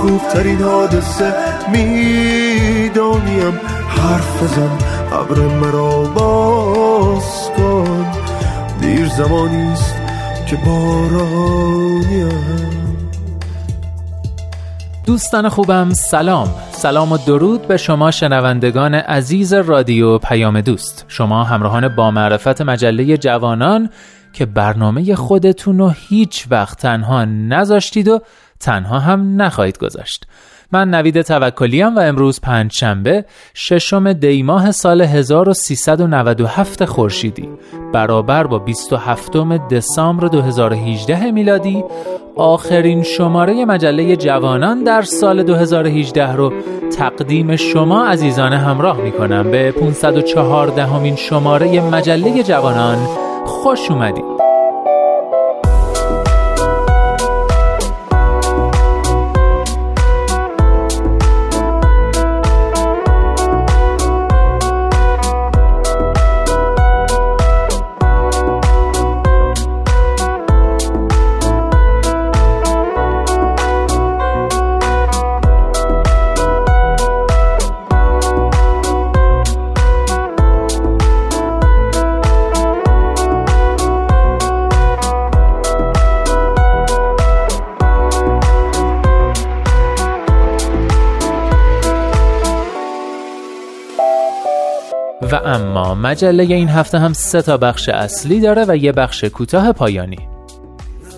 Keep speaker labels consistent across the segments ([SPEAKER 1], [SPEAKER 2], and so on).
[SPEAKER 1] خوبترین حادثه می‌دانیم. حرف بزن ابر مرا باز کن. دیر زمانیست که بارانیم
[SPEAKER 2] دوستان خوبم سلام. سلام و درود به شما شنوندگان عزیز رادیو پیام دوست. شما همراهان با معرفت مجله جوانان که برنامه خودتون رو هیچ وقت تنها نذاشتید و تنها هم نخواهید گذاشت. من نوید توکلیم و امروز پنج شنبه ششم دیماه سال 1397 خورشیدی. برابر با 27 دسامبر 2018 میلادی آخرین شماره مجله جوانان در سال 2018 رو تقدیم شما عزیزان همراه می کنم به 514 همین شماره مجله جوانان خوش اومدید. مجله این هفته هم سه تا بخش اصلی داره و یه بخش کوتاه پایانی.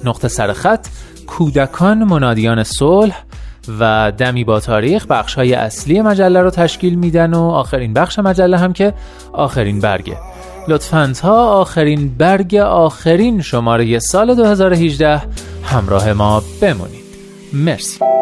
[SPEAKER 2] نقطه سرخط کودکان منادیان صلح و دمی با تاریخ بخش های اصلی مجله رو تشکیل میدن و آخرین بخش مجله هم که آخرین برگه. لطفا تا آخرین برگ آخرین شماره سال 2018 همراه ما بمونید. مرسی.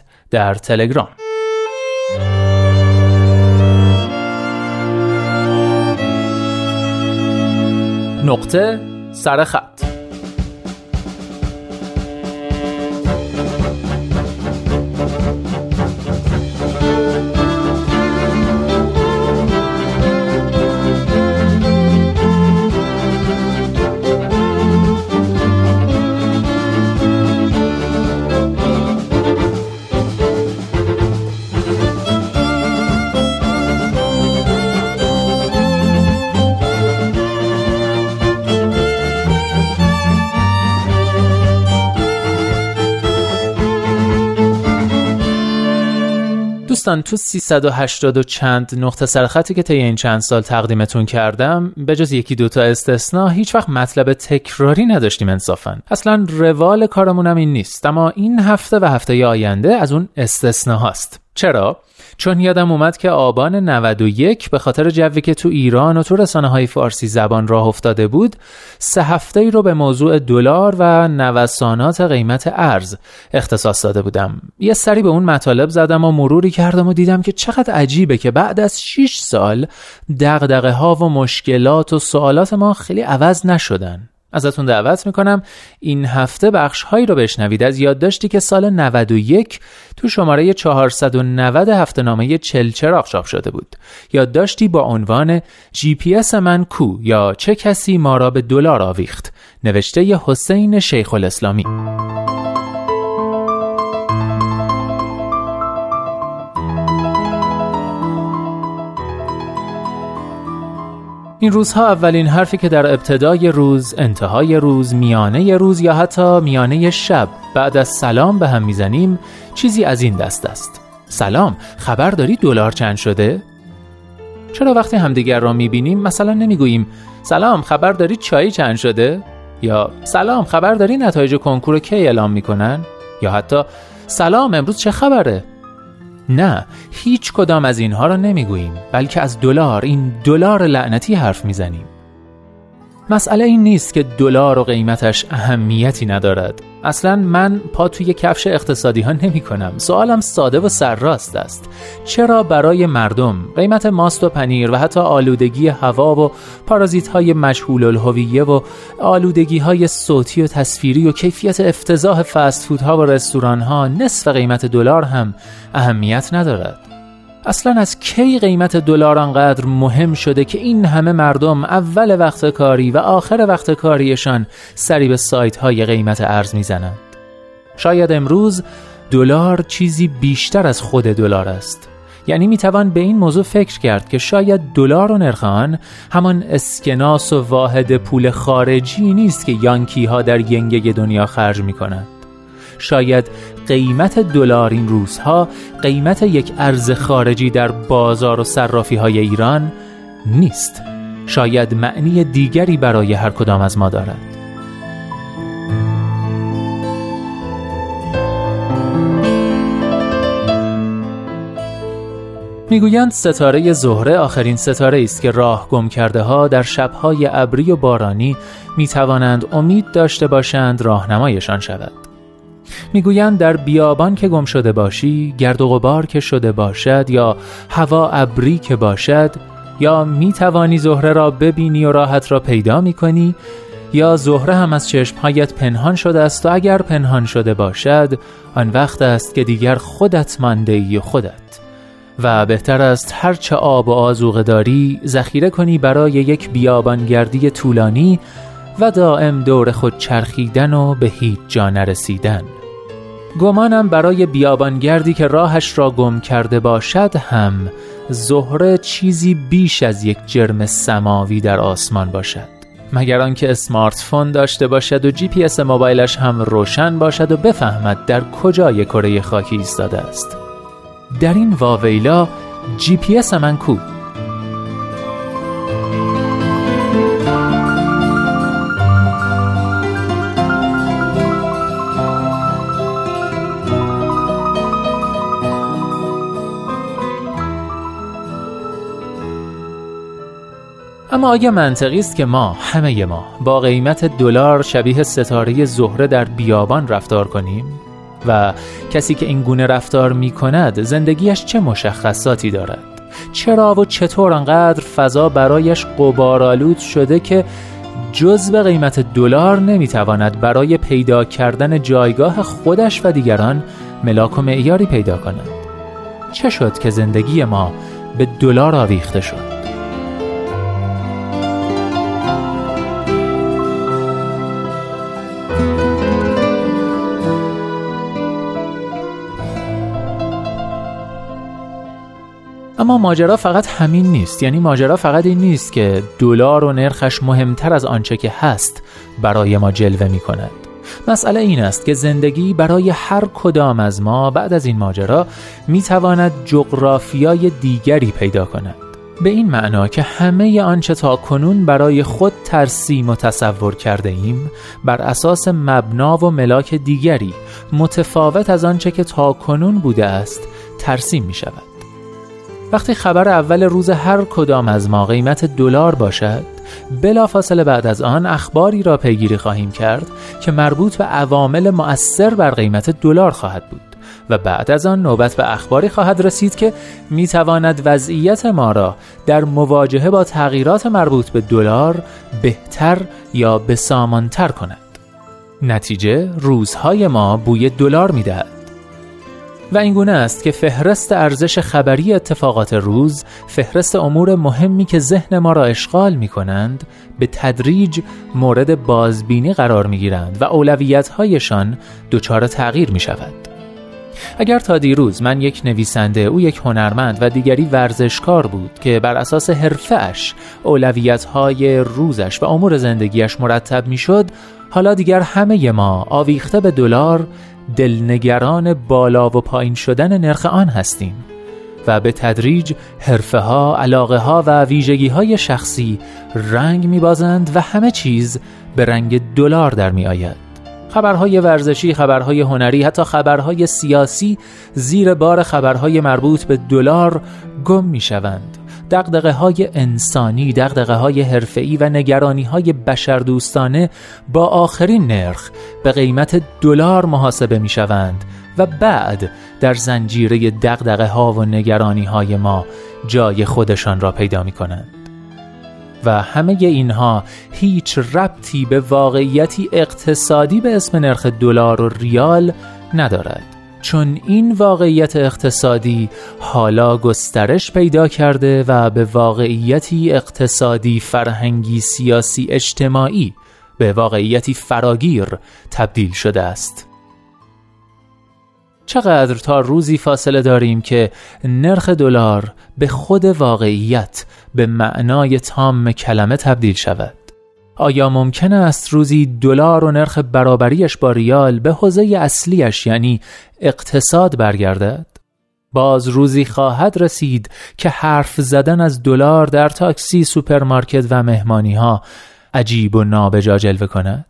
[SPEAKER 2] در تلگرام. نقطه سرخط دوستان تو 380 و چند نقطه سرخطی که طی این چند سال تقدیمتون کردم به جز یکی دوتا استثنا هیچ وقت مطلب تکراری نداشتیم انصافا. اصلا روال کارمونم این نیست اما این هفته و هفته آینده از اون استثنا هاست چرا؟ چون یادم اومد که آبان 91 به خاطر جوی که تو ایران و تو رسانه های فارسی زبان راه افتاده بود سه هفته ای رو به موضوع دلار و نوسانات قیمت ارز اختصاص داده بودم یه سری به اون مطالب زدم و مروری کردم و دیدم که چقدر عجیبه که بعد از 6 سال دغدغه ها و مشکلات و سوالات ما خیلی عوض نشدن ازتون دعوت می‌کنم. این هفته بخش هایی رو بشنوید. از یادداشتی که سال 91 تو شماره 490 هفته نامه چلچراغ چاپ شده بود. یادداشتی با عنوان جی پی اس من کو یا چه کسی ما را به دلار آویخت. نوشته حسین شیخ الاسلامی این روزها اولین حرفی که در ابتدای روز، انتهای روز، میانه روز یا حتی میانه شب بعد از سلام به هم می‌زنیم چیزی از این دست است. سلام، خبر داری دلار چند شده؟ چرا وقتی همدیگر را می‌بینیم مثلا نمی‌گوییم سلام خبر داری چای چند شده؟ یا سلام خبر داری نتایج کنکور کی اعلام می‌کنن؟ یا حتی سلام امروز چه خبره؟ نه هیچ کدام از اینها را نمی‌گوییم بلکه از دلار این دلار لعنتی حرف می‌زنیم. مسئله این نیست که دلار و قیمتش اهمیتی ندارد. اصلا من پا توی کفش اقتصادی ها نمی کنم سوالم ساده و سرراست است. چرا برای مردم قیمت ماست و پنیر و حتی آلودگی هوا و پارازیت های مجهول الهویه و آلودگی های صوتی و تصویری و کیفیت افتضاح فست ها و رستوران ها نصف قیمت دلار هم اهمیت ندارد؟ اصلا از کی قیمت دلار آنقدر مهم شده که این همه مردم اول وقت کاری و آخر وقت کاریشان سری به سایت های قیمت ارز می‌زنند شاید امروز دلار چیزی بیشتر از خود دلار است یعنی می‌توان به این موضوع فکر کرد که شاید دلار و نرخ همان اسکناس و واحد پول خارجی نیست که یانکی ها در ینگه دنیا خرج می کنند. شاید قیمت دلار این روزها قیمت یک ارز خارجی در بازار و صرافی های ایران نیست. شاید معنی دیگری برای هر کدام از ما دارد. می‌گویند ستاره زهره آخرین ستاره است که راه گم کرده ها در شبهای ابری و بارانی می توانند امید داشته باشند راهنمایشان شود. می‌گویند در بیابان که گم شده باشی گرد و غبار که شده باشد یا هوا ابری که باشد یا می توانی زهره را ببینی و راحت را پیدا می کنی یا زهره هم از چشمهایت پنهان شده است و اگر پنهان شده باشد آن وقت است که دیگر خودت مانده ای خودت. و بهتر است هرچه آب و آذوقه داری ذخیره کنی برای یک بیابانگردی طولانی و دائم دور خود چرخیدن و به هیچ جا نرسیدن. گمانم برای بیابانگردی که راهش را گم کرده باشد هم زهره چیزی بیش از یک جرم سماوی در آسمان باشد. مگر آنکه smartphone داشته باشد و جی پی اس موبایلش هم روشن باشد و بفهمد در کجای کره خاکی ایستاده است. در این واویلا جی پی اس من کو؟ اما آیا منطقی است که ما همه ما با قیمت دلار شبیه ستاره زهره در بیابان رفتار کنیم؟ و کسی که این گونه رفتار می کند زندگیش چه مشخصاتی دارد؟ چرا و چطور انقدر فضا برایش قبارالود شده که جز قیمت دلار نمی‌تواند برای پیدا کردن جایگاه خودش و دیگران ملاک و معیاری پیدا کند؟ چه شد که زندگی ما به دلار آویخته شد؟ اما ماجرا فقط همین نیست. یعنی ماجرا فقط این نیست که دلار و نرخش مهمتر از آنچه که هست برای ما جلوه می کند مسئله این است که زندگی برای هر کدام از ما بعد از این ماجرا می‌تواند جغرافیای دیگری پیدا کند. به این معنا که همه آنچه تا کنون برای خود ترسیم و تصور کرده ایم بر اساس مبنا و ملاک دیگری متفاوت از آنچه که تا کنون بوده است ترسیم می شود وقتی خبر اول روز هر کدام از ما قیمت دلار باشد بلافاصله بعد از آن اخباری را پیگیری خواهیم کرد که مربوط به عوامل مؤثر بر قیمت دلار خواهد بود و بعد از آن نوبت به اخباری خواهد رسید که می تواند وضعیت ما را در مواجهه با تغییرات مربوط به دلار بهتر یا بسامانتر کند. نتیجه روزهای ما بوی دلار می دهد و این گونه است که فهرست ارزش خبری اتفاقات روز فهرست امور مهمی که ذهن ما را اشغال می کنند به تدریج مورد بازبینی قرار می گیرند و اولویت هایشان دچار تغییر می شود اگر تا دیروز من یک نویسنده او یک هنرمند و دیگری ورزشکار بود که بر اساس حرفهاش اولویت های روزش و امور زندگیش مرتب می شد حالا دیگر همه ما آویخته به دلار دلنگران بالا و پایین شدن نرخ آن هستیم و به تدریج حرفه ها، علاقه ها و ویژگی های شخصی رنگ می بازند و همه چیز به رنگ دلار در می آید. خبرهای ورزشی، خبرهای هنری، حتی خبرهای سیاسی زیر بار خبرهای مربوط به دلار گم می شوند. دقدقه های انسانی، دقدقه های حرفه‌ای و نگرانی های بشردوستانه با آخرین نرخ به قیمت دلار محاسبه می شوند و بعد در زنجیره دقدقه ها و نگرانی های ما جای خودشان را پیدا می کنند. و همه اینها هیچ ربطی به واقعیتی اقتصادی به اسم نرخ دلار و ریال ندارد. چون این واقعیت اقتصادی حالا گسترش پیدا کرده و به واقعیتی اقتصادی فرهنگی سیاسی اجتماعی به واقعیتی فراگیر تبدیل شده است. چقدر تا روزی فاصله داریم که نرخ دلار به خود واقعیت به معنای تام کلمه تبدیل شود؟ آیا ممکن است روزی دلار و نرخ برابریش با ریال به حوزه اصلیش یعنی اقتصاد برگردد؟ باز روزی خواهد رسید که حرف زدن از دلار در تاکسی، سوپرمارکت و مهمانی ها عجیب و نابجا جلوه کند؟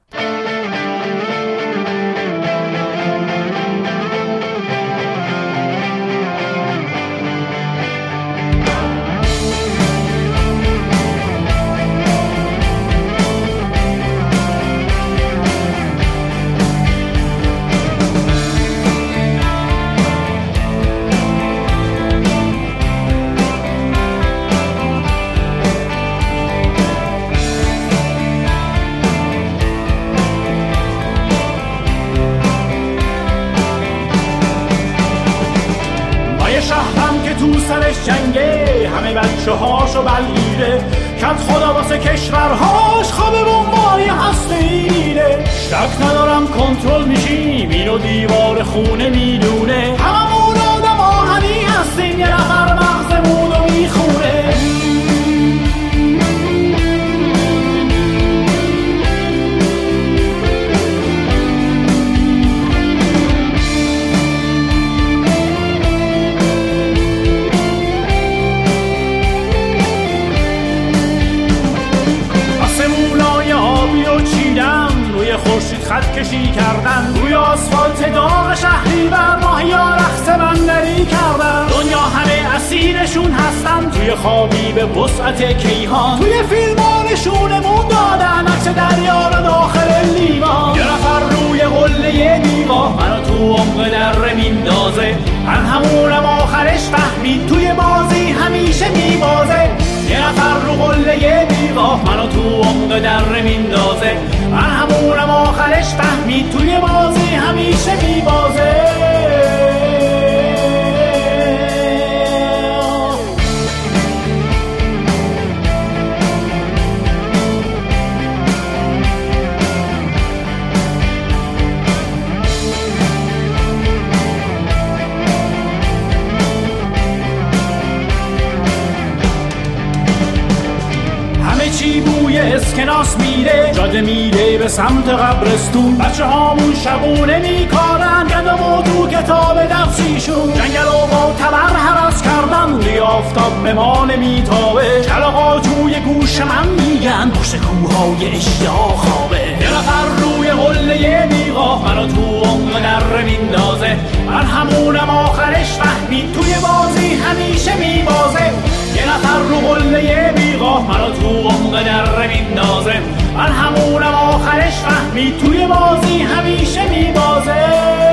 [SPEAKER 3] خوابی به وسعت کیهان. توی فیلمانشونمون دادن عکس دریا رو داخل لیوان. یه نفر روی قله دیوار منو تو عمق در میندازه. من همونم آخرش فهمید توی بازی همیشه میبازه. یه نفر رو قله دیوار منو تو عمق در میندازه. من همونم آخرش فهمید توی بازی همیشه میبازه. اسکناس میره جاده میره به سمت قبرستون. بچه هامون شبونه میکارن گندم تو کتاب درسیشون جنگل و با تبر حرس کردن روی آفتاب به ما نمیتابه کلاقا توی گوش من میگن پشت کوههای اشتها خوابه. یه نفر روی قله میقا منو تو عمق در میندازه. من همونم آخرش فهمید توی بازی همیشه میبازه. نفر رو قله بیقاه منو تو عمق در میندازه من همونم آخرش فهمید توی بازی همیشه میبازه.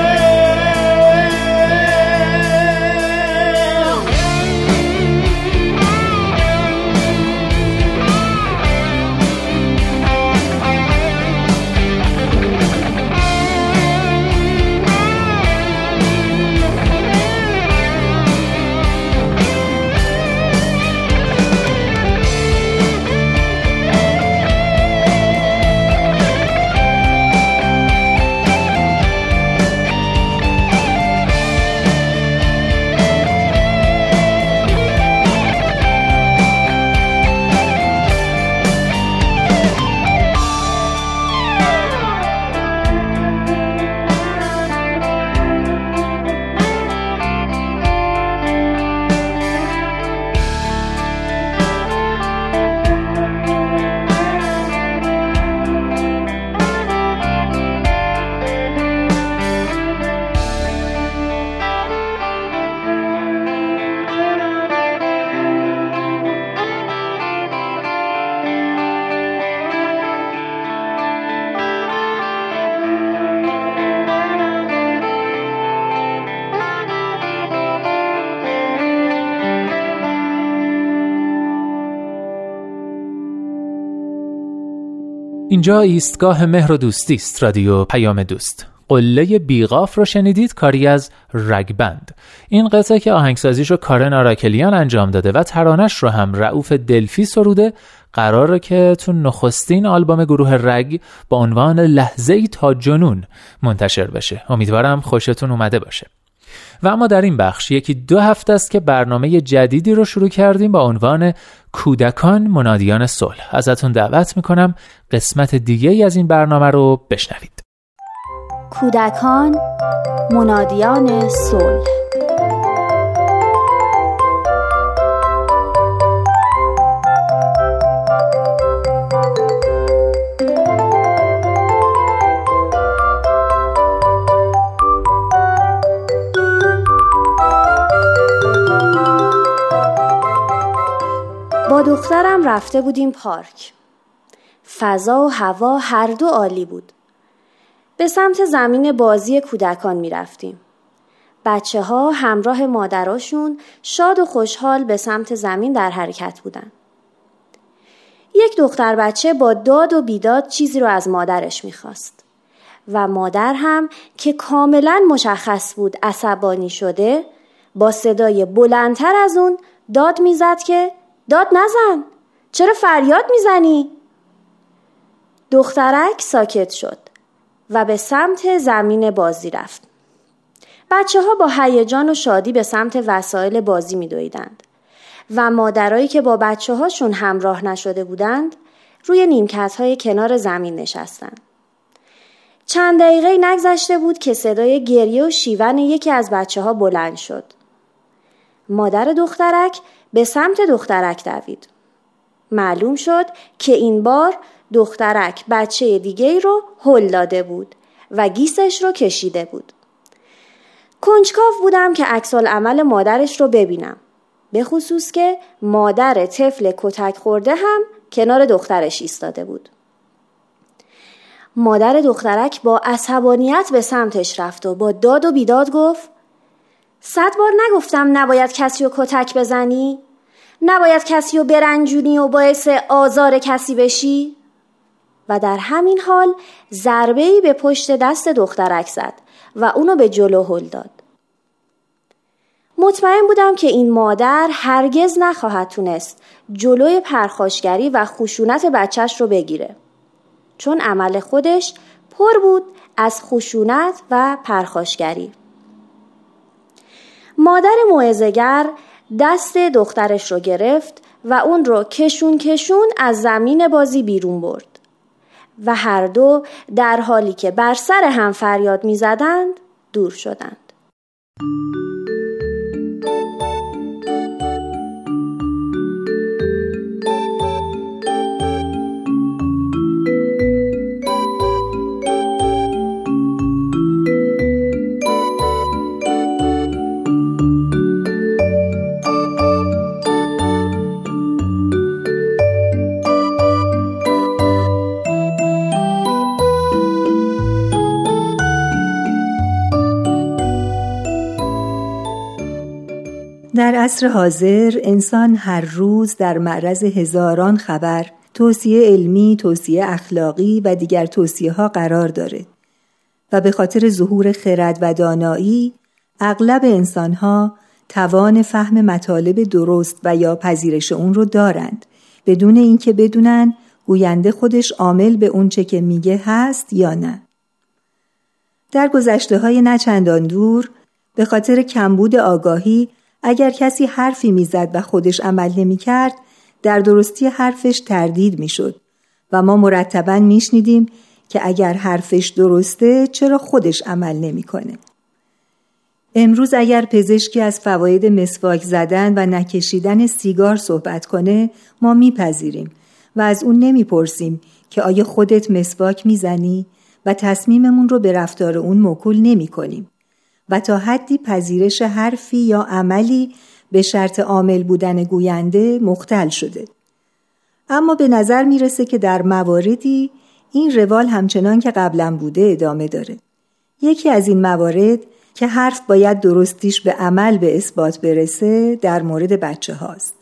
[SPEAKER 2] اینجا ایستگاه مهر و دوستی است رادیو پیام دوست. قله بیغاف رو شنیدید کاری از رگبند. این قطعه که آهنگسازیش رو کارن آراکلیان انجام داده و ترانش رو هم رعوف دلفی سروده قراره که تو نخستین آلبوم گروه رگ با عنوان لحظه ای تا جنون منتشر بشه. امیدوارم خوشتون اومده باشه. و اما در این بخش یکی دو هفته است که برنامه جدیدی رو شروع کردیم با عنوان کودکان منادیان صلح. ازتون دعوت می‌کنم قسمت دیگه از این برنامه رو بشنوید.
[SPEAKER 4] کودکان منادیان صلح. با دخترم رفته بودیم پارک فضا و هوا هر دو عالی بود به سمت زمین بازی کودکان می رفتیم. بچه ها همراه مادراشون شاد و خوشحال به سمت زمین در حرکت بودن. یک دختر بچه با داد و بیداد چیزی رو از مادرش می‌خواست و مادر هم که کاملا مشخص بود عصبانی شده با صدای بلندتر از اون داد می‌زد که داد نزن چرا فریاد می‌زنی؟ دخترک ساکت شد و به سمت زمین بازی رفت. بچه ها با هیجان و شادی به سمت وسایل بازی می دویدند و مادرایی که با بچه هاشون همراه نشده بودند روی نیمکت های کنار زمین نشستند. چند دقیقه نگذشته بود که صدای گریه و شیون یکی از بچه ها بلند شد. مادر دخترک به سمت دخترک دوید. معلوم شد که این بار دخترک بچه دیگه رو هل داده بود و گیسش رو کشیده بود. کنجکاو بودم که عکسال عمل مادرش رو ببینم. به خصوص که مادر طفل کتک خورده هم کنار دخترش ایستاده بود. مادر دخترک با عصبانیت به سمتش رفت و با داد و بیداد گفت صد بار نگفتم نباید کسی رو کتک بزنی؟ نباید کسی رو برنجونی و باعث آزار کسی بشی؟ و در همین حال ضربه به پشت دست دخترک زد و اونو به جلو هل داد. مطمئن بودم که این مادر هرگز نخواهد تونست جلوی پرخاشگری و خشونت بچهش رو بگیره. چون عمل خودش پر بود از خشونت و پرخاشگری. مادر معزگر دست دخترش رو گرفت و اون رو کشون کشون از زمین بازی بیرون برد و هر دو در حالی که بر سر هم فریاد می‌زدند دور شدند.
[SPEAKER 5] عصر حاضر انسان هر روز در معرض هزاران خبر توصیه علمی، توصیه اخلاقی و دیگر توصیه ها قرار داره و به خاطر ظهور خرد و دانایی اغلب انسان ها توان فهم مطالب درست و یا پذیرش اون رو دارند بدون اینکه بدونن گوینده خودش عامل به اونچه که میگه هست یا نه. در گذشته های نچندان دور به خاطر کمبود آگاهی اگر کسی حرفی می‌زد و خودش عمل نمی‌کرد در درستی حرفش تردید می‌شد و ما مرتبا میشنیدیم که اگر حرفش درسته چرا خودش عمل نمی‌کنه امروز اگر پزشکی از فواید مسواک زدن و نکشیدن سیگار صحبت کنه ما میپذیریم و از اون نمی‌پرسیم که آیا خودت مسواک می‌زنی و تصمیممون رو به رفتار اون موکول نمی کنیم. و تا حدی پذیرش حرفی یا عملی به شرط عامل بودن گوینده مختل شده. اما به نظر می‌رسه که در مواردی این روال همچنان که قبلا بوده ادامه داره. یکی از این موارد که حرف باید درستیش به عمل به اثبات برسه در مورد بچه هاست.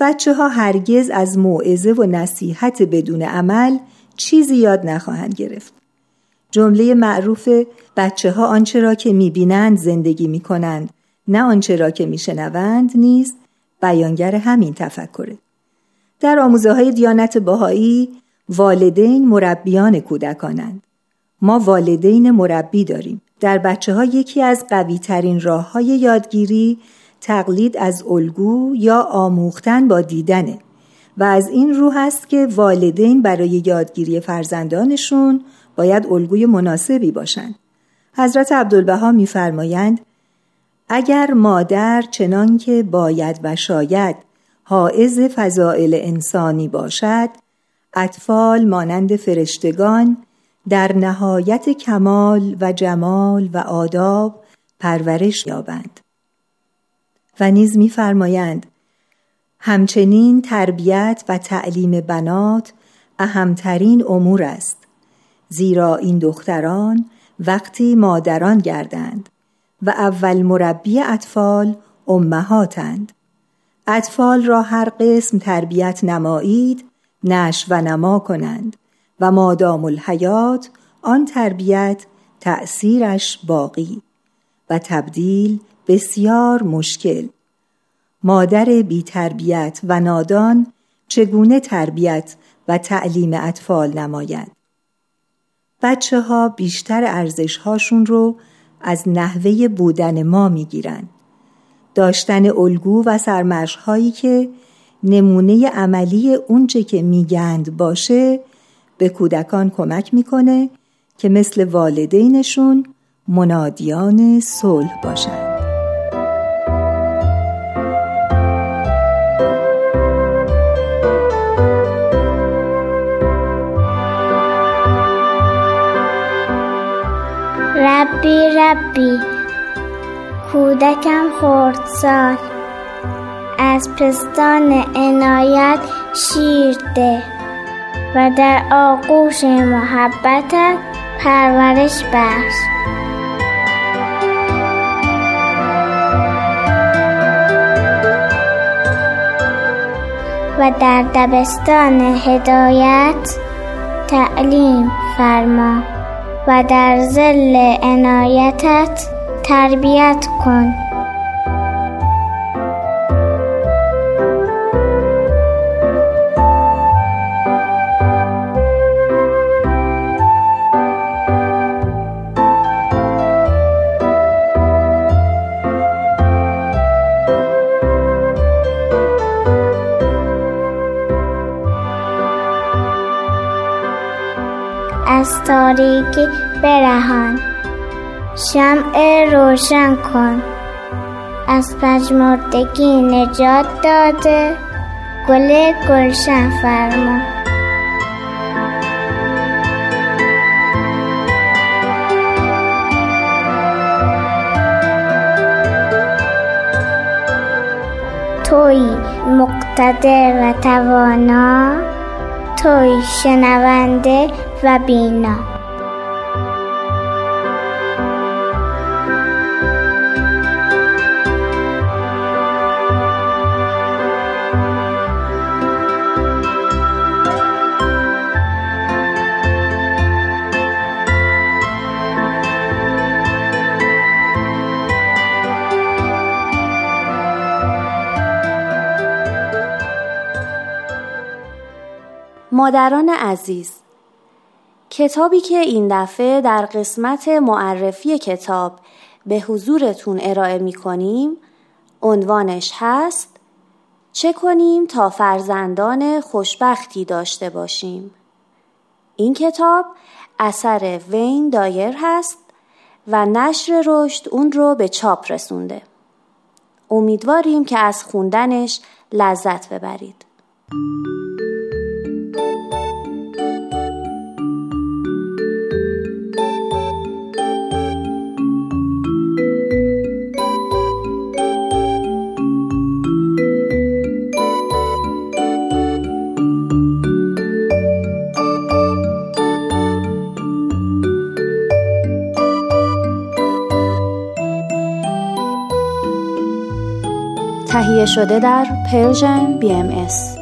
[SPEAKER 5] بچه ها هرگز از موعظه و نصیحت بدون عمل چیزی یاد نخواهند گرفت. جمله معروف بچه ها آنچه را که می‌بینند زندگی می‌کنند. نه آنچه را که میشنوند نیز بیانگر همین تفکره در آموزه های دیانت باهایی والدین مربیان کودکانند. ما والدین مربی داریم. در بچه ها یکی از قوی ترین راه های یادگیری تقلید از الگو یا آموختن با دیدنه. و از این رو هست که والدین برای یادگیری فرزندانشون باید الگوی مناسبی باشند. حضرت عبدالبها میفرمایند اگر مادر چنان که باید و شاید حائز فضائل انسانی باشد اطفال مانند فرشتگان در نهایت کمال و جمال و آداب پرورش یابند و نیز میفرمایند همچنین تربیت و تعلیم بنات اهمترین امور است زیرا این دختران وقتی مادران گردند و اول مربی اطفال امهاتند. اطفال را هر قسم تربیت نمایید نش و نما کنند و مادام الحیات آن تربیت تأثیرش باقی و تبدیل بسیار مشکل. مادر بی تربیت و نادان چگونه تربیت و تعلیم اطفال نماید؟ بچه ها بیشتر ارزش هاشون رو از نحوه بودن ما می‌گیرن. داشتن الگو و سرمرش هایی که نمونه عملی اونچه که میگند باشه به کودکان کمک می‌کنه که مثل والدینشون منادیان صلح باشند.
[SPEAKER 6] ربی ربی. کودکم سال از پستان عنایت شیر ده. و در آغوش محبتت پرورش بخش. و در دبستان هدایت تعلیم فرما. و در زل عنایتت تربیت کن. از تاریکی برهان. شمع روشن کن. از پژمردگی نجات داده. گل گلشن فرما. توی مقتدر و توانا. توی شنونده و بینا.
[SPEAKER 4] مادران عزیز کتابی که این دفعه در قسمت معرفی کتاب به حضورتون ارائه می کنیم عنوانش هست چه کنیم تا فرزندان خوشبختی داشته باشیم؟ این کتاب اثر وین دایر هست و نشر رشد اون رو به چاپ رسونده. امیدواریم که از خوندنش لذت ببرید. تهیه شده در Persian BMS.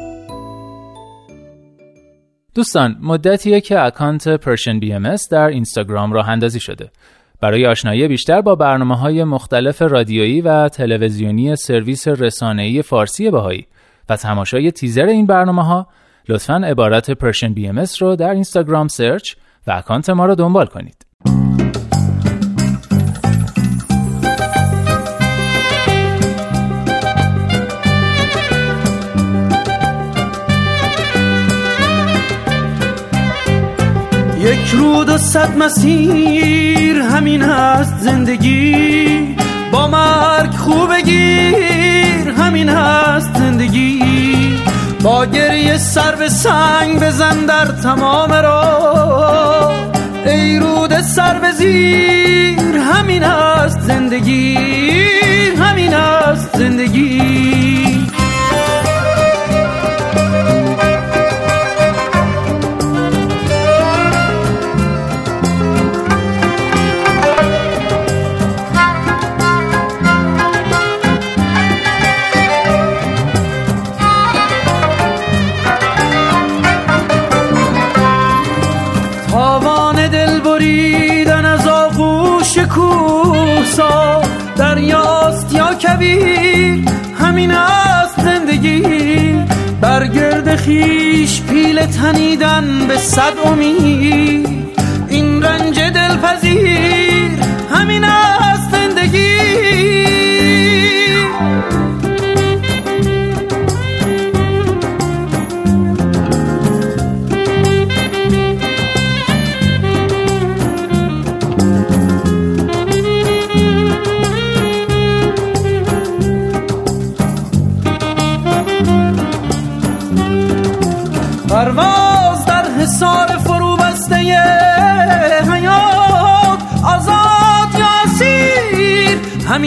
[SPEAKER 2] دوستان مدتیه که account Persian BMS در اینستاگرام راه اندازی شده برای آشنایی بیشتر با برنامه های مختلف رادیویی و تلویزیونی سرویس رسانه‌ای فارسی بهایی و تماشای تیزر این برنامه ها لطفا عبارت Persian BMS رو در اینستاگرام search و account ما رو دنبال کنید
[SPEAKER 7] یک رود و صد مسیر همین هست زندگی. با مرگ خوب گیر همین هست زندگی. با گریه سر به سنگ بزن در تمام را ای رود سر به زیر همین هست زندگی. خیش پیل تنیدن به صد امید.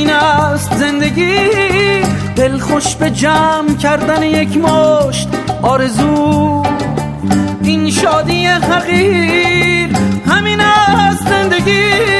[SPEAKER 7] همین است زندگی. دل خوش به جمع کردن یک مشت آرزو. این شادی حقیر همین است زندگی.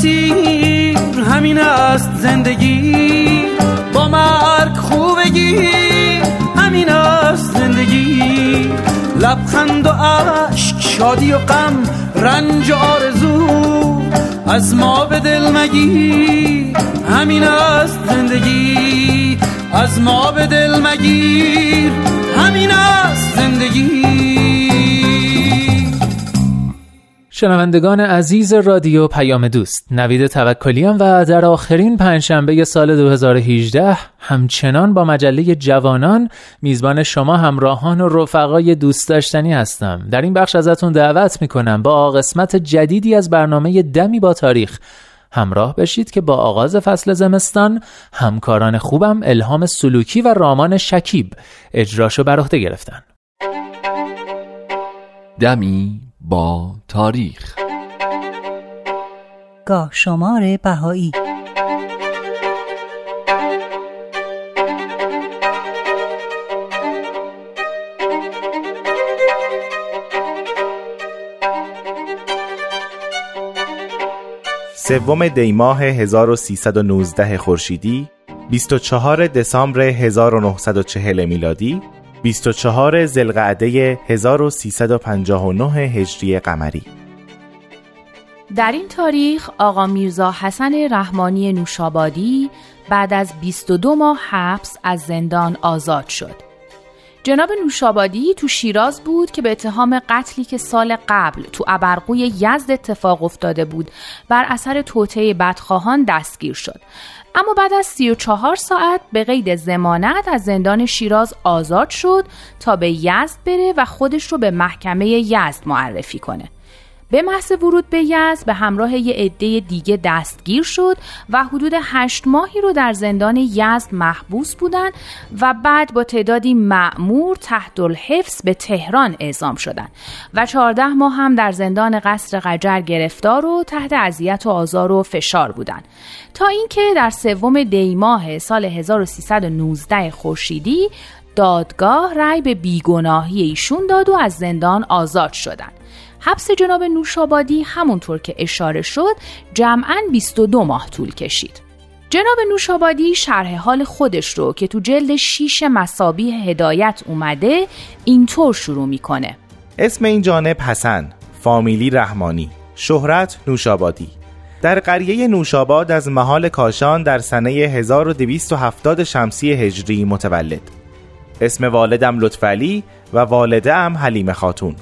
[SPEAKER 7] مسیر همین است زندگی. با مرگ خوبگی همین است زندگی. لبخند و عشق شادی و غم رنج و آرزو از ما به دل مگی همین است زندگی. از ما به دل مگیر. همین است زندگی.
[SPEAKER 2] شنوندگان عزیز رادیو پیام دوست نوید توکلیان و در آخرین پنجشنبه سال 2018 همچنان با مجله جوانان میزبان شما همراهان و رفقای دوست داشتنی هستم. در این بخش ازتون دعوت می‌کنم با قسمت جدیدی از برنامه دمی با تاریخ. همراه بشید که با آغاز فصل زمستان همکاران خوبم الهام سلوکی و رامان شکیب اجراشو بر عهده گرفتن.
[SPEAKER 8] دمی با تاریخ.
[SPEAKER 5] گاه شمار بهایی.
[SPEAKER 9] سوم دیماه 1319 خورشیدی 24 دسامبر 1940 میلادی 24 زلقعده 1359 هجری قمری
[SPEAKER 10] در این تاریخ آقا میرزا حسن رحمانی نوشابادی بعد از 22 ماه حبس از زندان آزاد شد. جناب نوشابادی تو شیراز بود که به اتهام قتلی که سال قبل تو ابرقوی یزد اتفاق افتاده بود بر اثر توطعه بدخواهان دستگیر شد اما بعد از 34 ساعت به قید زمانت از زندان شیراز آزاد شد تا به یزد بره و خودش رو به محکمه یزد معرفی کنه. به محض ورود به یزد به همراه یه عده دیگه دستگیر شد و حدود هشت ماهی رو در زندان یزد محبوس بودن و بعد با تعدادی معمور تحت الحفظ به تهران اعزام شدند و چهارده ماه هم در زندان قصر قجر گرفتار و تحت اذیت و آزار و فشار بودند. تا اینکه در سوم دیماه سال 1319 خورشیدی دادگاه رأی به بیگناهی ایشون داد و از زندان آزاد شدند. حبس جناب نوشابادی همونطور که اشاره شد جمعا 22 ماه طول کشید. جناب نوشابادی شرح حال خودش رو که تو جلد شیش مسابی هدایت اومده اینطور شروع می‌کنه.
[SPEAKER 9] اسم این جانب حسن فامیلی رحمانی شهرت نوشابادی. در قریه نوشاباد از محال کاشان در سنه 1270 شمسی هجری متولد. اسم والدم لطفعلی و والده ام حلیم خاتون.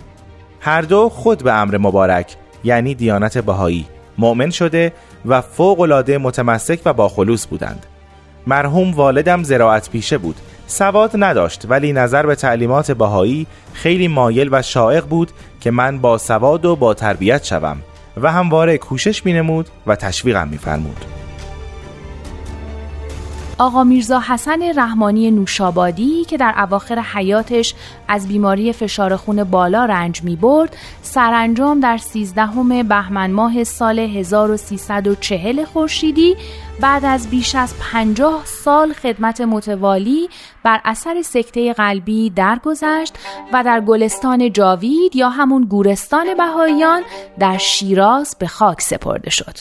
[SPEAKER 9] هر دو خود به امر مبارک یعنی دیانت بهایی مؤمن شده و فوق العاده متمسک و باخلوص بودند مرحوم والدم زراعت پیشه بود سواد نداشت ولی نظر به تعلیمات بهایی خیلی مایل و شائق بود که من با سواد و با تربیت شوم و همواره کوشش مینمود و تشویقم میفرمود.
[SPEAKER 10] آقا میرزا حسن رحمانی نوشابادی که در اواخر حیاتش از بیماری فشار خون بالا رنج می برد سرانجام در 13 بهمن ماه سال 1340 خورشیدی بعد از بیش از 50 سال خدمت متوالی بر اثر سکته قلبی درگذشت و در گلستان جاوید یا همون گورستان بهاییان در شیراز به خاک سپرده شد.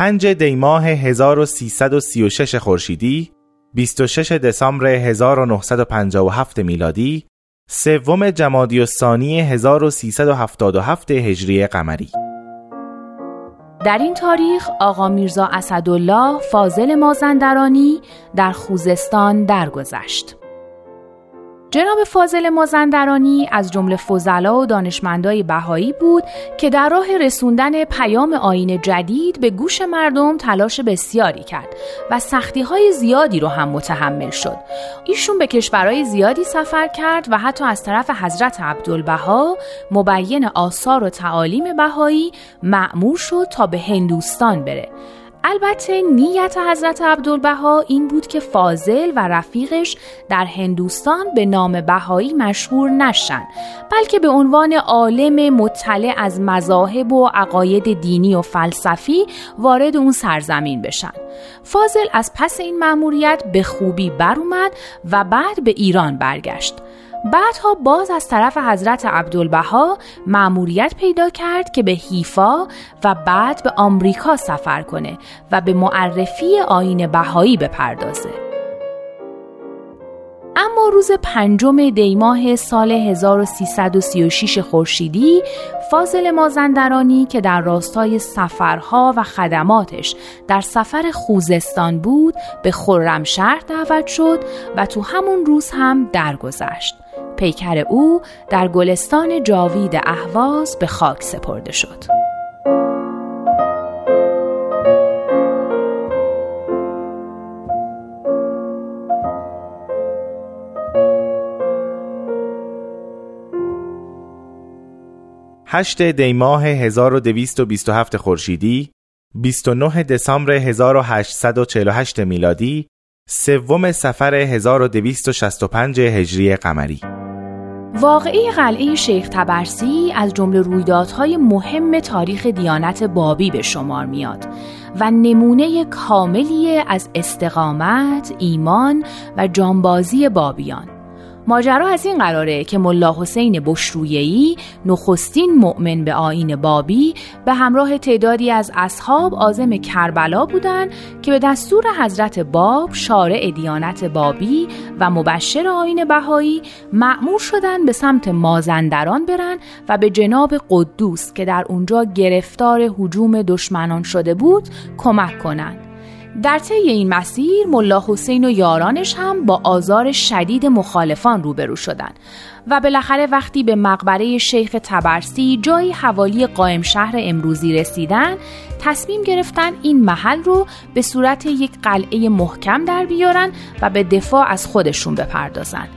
[SPEAKER 9] پنج دیماه 1336 خورشیدی 26 دسامبر 1957 میلادی سوم جمادی الثانی 1377 هجری قمری
[SPEAKER 10] در این تاریخ آقا میرزا اسدالله فاضل مازندرانی در خوزستان درگذشت. جناب فاضل مازندرانی از جمله فضلا و دانشمندای بهایی بود که در راه رسوندن پیام آین جدید به گوش مردم تلاش بسیاری کرد و سختی های زیادی رو هم متحمل شد. ایشون به کشورهای زیادی سفر کرد و حتی از طرف حضرت عبدالبها مبین آثار و تعالیم بهایی معمور شد تا به هندوستان بره البته نیت حضرت عبدالبها این بود که فاضل و رفیقش در هندوستان به نام بهایی مشهور نشن بلکه به عنوان عالم مطلع از مذاهب و عقاید دینی و فلسفی وارد اون سرزمین بشن. فاضل از پس این مأموریت به خوبی بر اومد و بعد به ایران برگشت. بعدها باز از طرف حضرت عبدالبها معموریت پیدا کرد که به حیفا و بعد به آمریکا سفر کنه و به معرفی آین بهایی بپردازه. اما روز پنجم دیماه سال 1336 خورشیدی فاضل مازندرانی که در راستای سفرها و خدماتش در سفر خوزستان بود به خرمشهر دعوت شد و تو همون روز هم درگذشت. پیکر او در گلستان جاوید اهواز به خاک سپرده شد.
[SPEAKER 9] هشت دیماه 1227 خورشیدی 29 دسامبر 1848 میلادی سوم سفر 1265 هجری قمری.
[SPEAKER 10] واقعی قلعه شیخ تبرسی از جمله رویدادهای مهم تاریخ دیانت بابی به شمار میاد و نمونه کاملی از استقامت، ایمان و جانبازی بابیان. ماجرا از این قراره که ملا حسین بشرویهی نخستین مؤمن به آین بابی به همراه تعدادی از اصحاب آزم کربلا بودند که به دستور حضرت باب شارع دیانت بابی و مبشر آین بهایی معمور شدند به سمت مازندران برن و به جناب قدوس که در اونجا گرفتار حجوم دشمنان شده بود کمک کنند. در طی این مسیر ملا حسین و یارانش هم با آزار شدید مخالفان روبرو شدند و بالاخره وقتی به مقبره شیخ تبرسی جایی حوالی قائم شهر امروزی رسیدن تصمیم گرفتن این محل رو به صورت یک قلعه محکم در بیارن و به دفاع از خودشون بپردازن.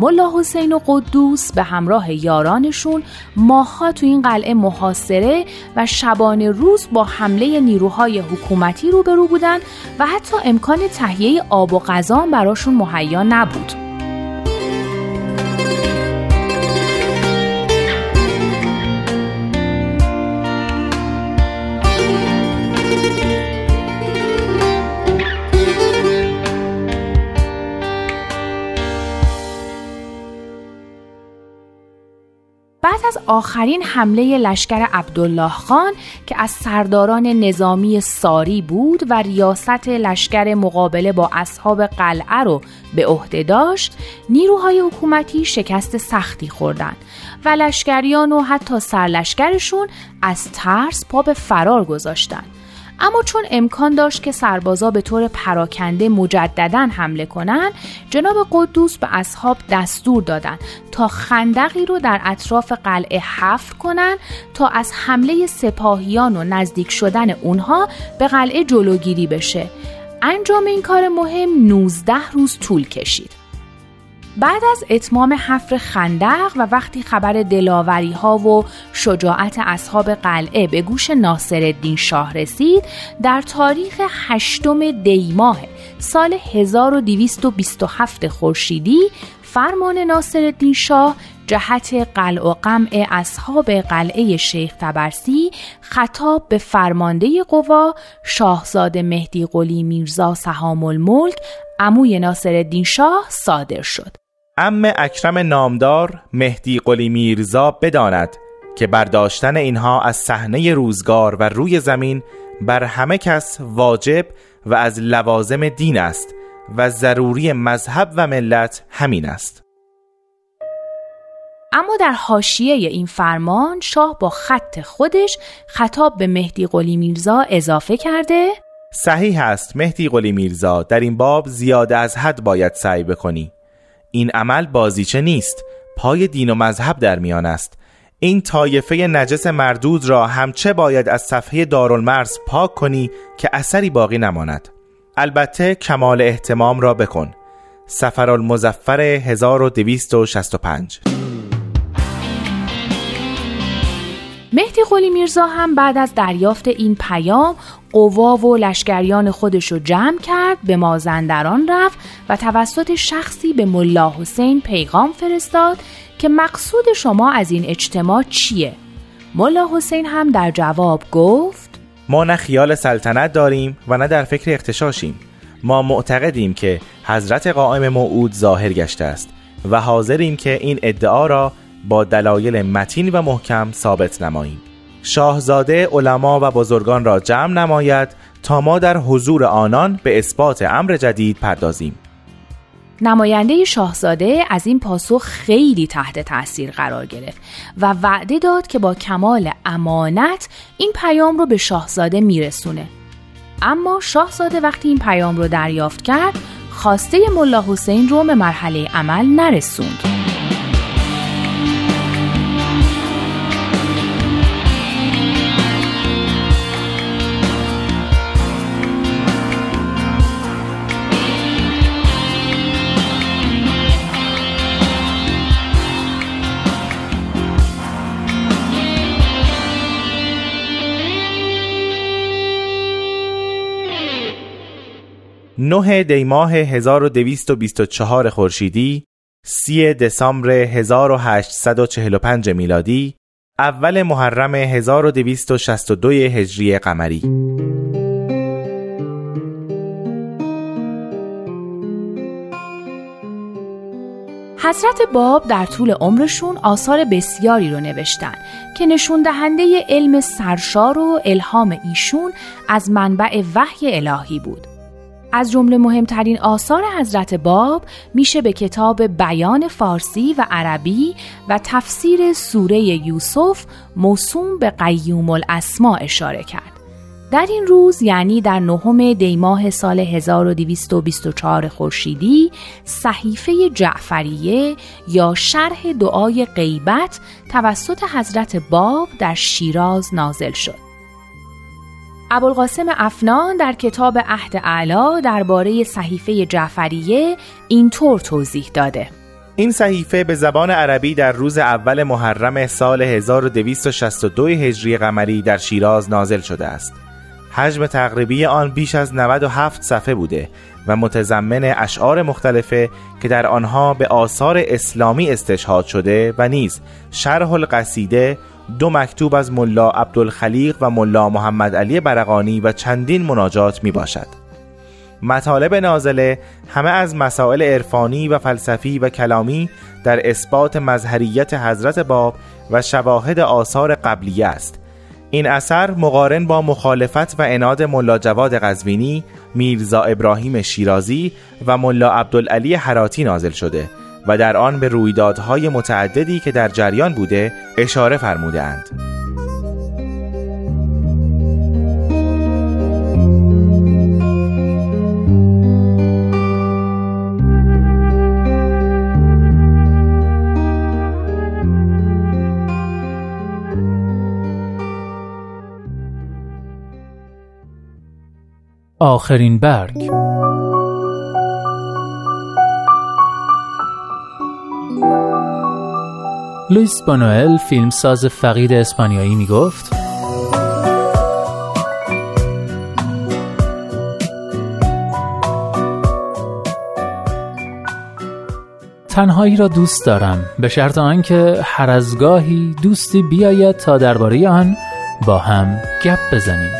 [SPEAKER 10] ملا حسین و قدوس به همراه یارانشون ماها تو این قلعه محاصره و شبانه روز با حمله نیروهای حکومتی روبرو بودن و حتی امکان تهیه آب و غذا براشون مهیا نبود. از آخرین حمله لشکر عبدالله خان که از سرداران نظامی ساری بود و ریاست لشکر مقابله با اصحاب قلعه رو به عهده داشت نیروهای حکومتی شکست سختی خوردند و لشکریان و حتی سرلشکرشون از ترس پا به فرار گذاشتند اما چون امکان داشت که سربازا به طور پراکنده مجددا حمله کنند جناب قدوس به اصحاب دستور دادند تا خندقی رو در اطراف قلعه حفر کنند تا از حمله سپاهیان و نزدیک شدن اونها به قلعه جلوگیری بشه. انجام این کار مهم 19 روز طول کشید. بعد از اتمام حفر خندق و وقتی خبر دلاوری ها و شجاعت اصحاب قلعه به گوش ناصرالدین شاه رسید در تاریخ هشتم دیماه سال 1227 خورشیدی فرمان ناصرالدین شاه جهت قلع و قمع اصحاب قلعه شیخ تبرسی خطاب به فرمانده قوا شاهزاده مهدی قلی میرزا سهام الملک عموی ناصرالدین شاه صادر شد.
[SPEAKER 9] ام اکرم نامدار مهدی قلی میرزا بداند که برداشتن اینها از صحنه روزگار و روی زمین بر همه کس واجب و از لوازم دین است و ضروری مذهب و ملت همین است.
[SPEAKER 10] اما در حاشیه این فرمان شاه با خط خودش خطاب به مهدی قلی میرزا اضافه کرده.
[SPEAKER 9] صحیح است مهدی قلی میرزا در این باب زیاده از حد باید سعی بکنی. این عمل بازیچه نیست. پای دین و مذهب در میان است. این طایفه نجس مردود را همچه باید از صفحه دارالمرز پاک کنی که اثری باقی نماند. البته کمال احتمام را بکن. سفر المزفر 1265
[SPEAKER 10] مهدی قلی میرزا هم بعد از دریافت این پیام قوا و لشکریان خودش رو جمع کرد به مازندران رفت و توسط شخصی به ملا حسین پیغام فرستاد که مقصود شما از این اجتماع چیه؟ ملا حسین هم در جواب گفت
[SPEAKER 9] ما نه خیال سلطنت داریم و نه در فکر اختشاشیم ما معتقدیم که حضرت قائم موعود ظاهر گشته است و حاضریم که این ادعا را با دلایل متین و محکم ثابت نماییم شاهزاده علما و بزرگان را جمع نماید تا ما در حضور آنان به اثبات امر جدید پردازیم.
[SPEAKER 10] نماینده شاهزاده از این پاسخ خیلی تحت تاثیر قرار گرفت و وعده داد که با کمال امانت این پیام رو به شاهزاده میرسونه. اما شاهزاده وقتی این پیام رو دریافت کرد خواسته ملا حسین رو به مرحله عمل نرسوند.
[SPEAKER 9] نه دیماه 1224 خورشیدی، سی دسامبر 1845 میلادی، اول محرم 1262 هجری قمری
[SPEAKER 10] حضرت باب در طول عمرشون آثار بسیاری رو نوشتن که نشون دهنده علم سرشار و الهام ایشون از منبع وحی الهی بود. از جمله مهمترین آثار حضرت باب میشه به کتاب بیان فارسی و عربی و تفسیر سوره یوسف موسوم به قیوم الاسما اشاره کرد. در این روز یعنی در نهم دیماه سال 1224 خورشیدی صحیفه جعفریه یا شرح دعای غیبت توسط حضرت باب در شیراز نازل شد. ابوالقاسم افنان در کتاب عهد اعلا درباره صحیفه جعفریه اینطور توضیح داده
[SPEAKER 9] این صحیفه به زبان عربی در روز اول محرم سال 1262 هجری قمری در شیراز نازل شده است. حجم تقریبی آن بیش از 97 صفحه بوده و متضمن اشعار مختلفه که در آنها به آثار اسلامی استشهاد شده و نیز شرح القصیده دو مکتوب از ملا عبدالخلیق و ملا محمد علی برقانی و چندین مناجات می باشد. مطالب نازله همه از مسائل عرفانی و فلسفی و کلامی در اثبات مظهریت حضرت باب و شواهد آثار قبلیه است این اثر مقارن با مخالفت و اناد ملا جواد قزوینی، میرزا ابراهیم شیرازی و ملا عبدالعلی حراتی نازل شده و در آن به رویدادهای متعددی که در جریان بوده اشاره فرمودهاند.
[SPEAKER 2] آخرین برگ لویس بانوئل فیلمساز فقید اسپانیایی می گفت تنهایی را دوست دارم به شرط آنکه هر از گاهی دوستی بیاید تا درباره آن با هم گپ بزنیم.